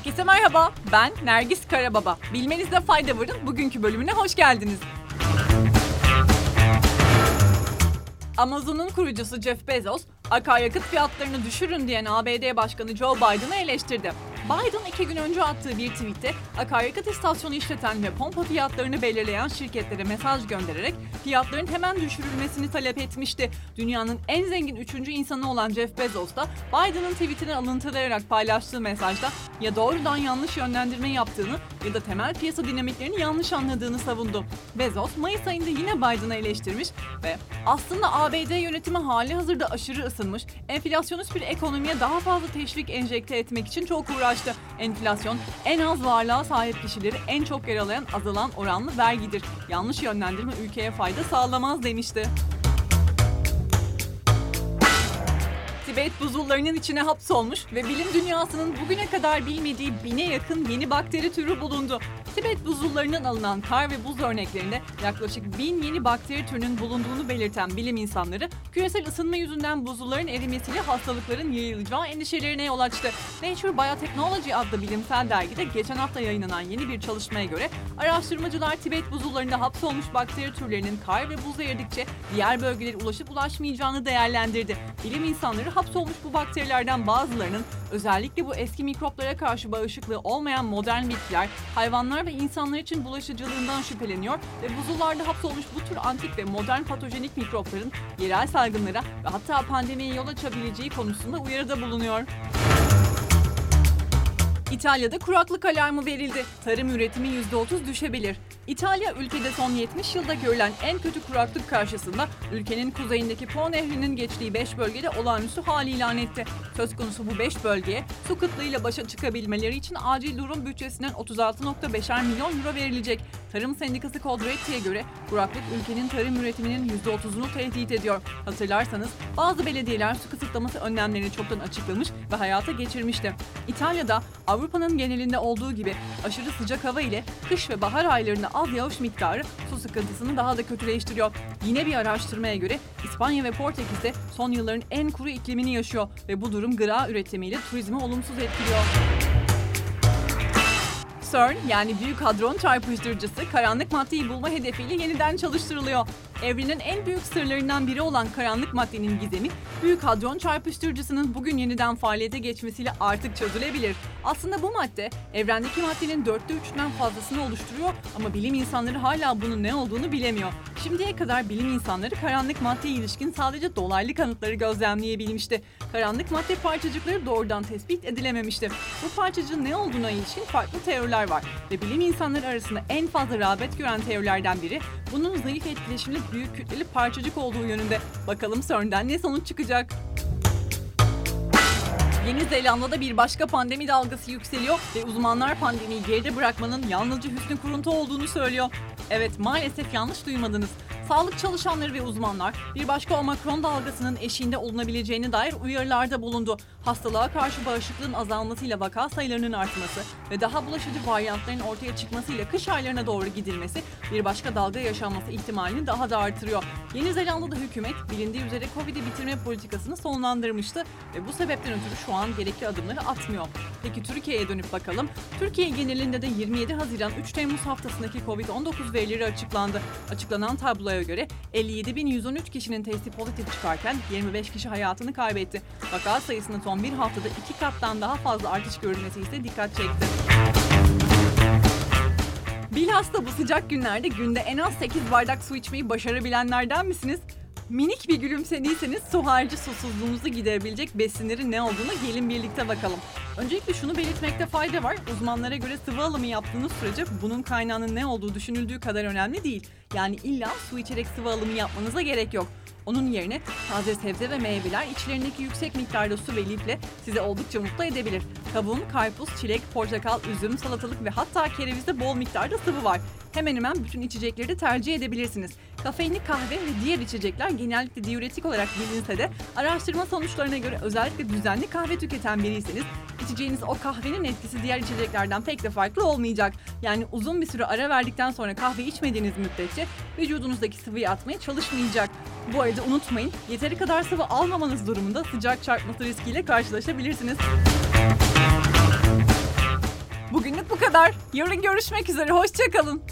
Herkese merhaba, ben Nergis Karababa. Bilmenizde fayda varın bugünkü bölümüne hoş geldiniz. Amazon'un kurucusu Jeff Bezos, akaryakıt fiyatlarını düşürün diyen ABD Başkanı Joe Biden'ı eleştirdi. Biden iki gün önce attığı bir tweette akaryakıt istasyonu işleten ve pompa fiyatlarını belirleyen şirketlere mesaj göndererek fiyatların hemen düşürülmesini talep etmişti. Dünyanın en zengin üçüncü insanı olan Jeff Bezos da Biden'ın tweetini alıntılayarak paylaştığı mesajda ya doğrudan yanlış yönlendirme yaptığını ya da temel piyasa dinamiklerini yanlış anladığını savundu. Bezos Mayıs ayında yine Biden'ı eleştirmiş ve aslında ABD yönetimi hali hazırda aşırı ısınmış, enflasyonist bir ekonomiye daha fazla teşvik enjekte etmek için çok uğraştı. Enflasyon en az varlığa sahip kişileri en çok yaralayan azalan oranlı vergidir. Yanlış yönlendirme ülkeye fayda sağlamaz demişti. Tibet buzullarının içine hapsolmuş ve bilim dünyasının bugüne kadar bilmediği bine yakın yeni bakteri türü bulundu. Tibet buzullarından alınan kar ve buz örneklerinde yaklaşık bin yeni bakteri türünün bulunduğunu belirten bilim insanları, küresel ısınma yüzünden buzulların erimesiyle hastalıkların yayılacağı endişelerine yol açtı. Nature Biotechnology adlı bilimsel dergide geçen hafta yayınlanan yeni bir çalışmaya göre araştırmacılar Tibet buzullarında hapsolmuş bakteri türlerinin kar ve buz eridikçe diğer bölgelere ulaşıp ulaşmayacağını değerlendirdi. Bilim insanları hapsolmuş bu bakterilerden bazılarının özellikle bu eski mikroplara karşı bağışıklığı olmayan modern bitkiler, hayvanlar ve insanlar için bulaşıcılığından şüpheleniyor ve buzullarda hapsolmuş bu tür antik ve modern patojenik mikropların yerel salgınlara ve hatta pandemiye yol açabileceği konusunda uyarıda bulunuyor. İtalya'da kuraklık alarmı verildi. Tarım üretimi %30 düşebilir. İtalya ülkede son 70 yılda görülen en kötü kuraklık karşısında ülkenin kuzeyindeki Po Nehri'nin geçtiği 5 bölgede olağanüstü hali ilan etti. Söz konusu bu 5 bölgeye su kıtlığıyla başa çıkabilmeleri için acil durum bütçesinden 36.5'er milyon euro verilecek. Tarım Sendikası Kodretti'ye göre kuraklık ülkenin tarım üretiminin %30'unu tehdit ediyor. Hatırlarsanız bazı belediyeler su kısıtlaması önlemlerini çoktan açıklamış ve hayata geçirmişti. İtalya'da Avrupa'nın genelinde olduğu gibi aşırı sıcak hava ile kış ve bahar aylarında az yağış miktarı su sıkıntısını daha da kötüleştiriyor. Yine bir araştırmaya göre İspanya ve Portekiz'de son yılların en kuru iklimini yaşıyor ve bu durum gıda üretimiyle turizmi olumsuz etkiliyor. CERN yani Büyük Hadron Çarpıştırıcısı karanlık maddeyi bulma hedefiyle yeniden çalıştırılıyor. Evrenin en büyük sırlarından biri olan karanlık maddenin gizemi, Büyük Hadron Çarpıştırıcısının bugün yeniden faaliyete geçmesiyle artık çözülebilir. Aslında bu madde evrendeki maddenin dörtte üçünden fazlasını oluşturuyor ama bilim insanları hala bunun ne olduğunu bilemiyor. Şimdiye kadar bilim insanları karanlık maddeye ilişkin sadece dolaylı kanıtları gözlemleyebilmişti. Karanlık madde parçacıkları doğrudan tespit edilememişti. Bu parçacığın ne olduğuna ilişkin farklı teoriler var ve bilim insanları arasında en fazla rağbet gören teorilerden biri bunun zayıf etkileşimli büyük kütleli parçacık olduğu yönünde. Bakalım CERN'den ne sonuç çıkacak? Yeni Zelanda'da bir başka pandemi dalgası yükseliyor ve uzmanlar pandemiyi geride bırakmanın yalnızca hüsnü kuruntu olduğunu söylüyor. Evet maalesef yanlış duymadınız. Sağlık çalışanları ve uzmanlar bir başka omikron dalgasının eşiğinde olunabileceğine dair uyarılarda bulundu. Hastalığa karşı bağışıklığın azalmasıyla vaka sayılarının artması ve daha bulaşıcı varyantların ortaya çıkmasıyla kış aylarına doğru gidilmesi bir başka dalga yaşanması ihtimalini daha da artırıyor. Yeni Zelanda'da hükümet bilindiği üzere Covid'i bitirme politikasını sonlandırmıştı ve bu sebepten ötürü şu an gerekli adımları atmıyor. Peki Türkiye'ye dönüp bakalım. Türkiye genelinde de 27 Haziran 3 Temmuz haftasındaki Covid-19 verileri açıklandı. Açıklanan tabloya göre 57.113 kişinin testi pozitif çıkarken 25 kişi hayatını kaybetti. Vaka sayısının son bir haftada iki kattan daha fazla artış görülmesi ise dikkat çekti. Bilhassa bu sıcak günlerde günde en az 8 bardak su içmeyi başarabilenlerden misiniz? Minik bir gülümsediyseniz su harici susuzluğunuzu giderebilecek besinlerin ne olduğunu gelin birlikte bakalım. Öncelikle şunu belirtmekte fayda var. Uzmanlara göre sıvı alımı yaptığınız sürece bunun kaynağının ne olduğu düşünüldüğü kadar önemli değil. Yani illa su içerek sıvı alımı yapmanıza gerek yok. Onun yerine taze sebze ve meyveler içlerindeki yüksek miktarda su ve lifle sizi oldukça mutlu edebilir. Kavun, karpuz, çilek, portakal, üzüm, salatalık ve hatta kerevizde bol miktarda sıvı var. Hemen hemen bütün içecekleri de tercih edebilirsiniz. Kafeinli kahve ve diğer içecekler genellikle diüretik olarak bilinse de araştırma sonuçlarına göre özellikle düzenli kahve tüketen biriyseniz içeceğiniz o kahvenin etkisi diğer içeceklerden pek de farklı olmayacak. Yani uzun bir süre ara verdikten sonra kahve içmediğiniz müddetçe vücudunuzdaki sıvıyı atmaya çalışmayacak. Bu arada unutmayın yeteri kadar sıvı almamanız durumunda sıcak çarpması riskiyle karşılaşabilirsiniz. Bugünlük bu kadar. Yarın görüşmek üzere. Hoşçakalın.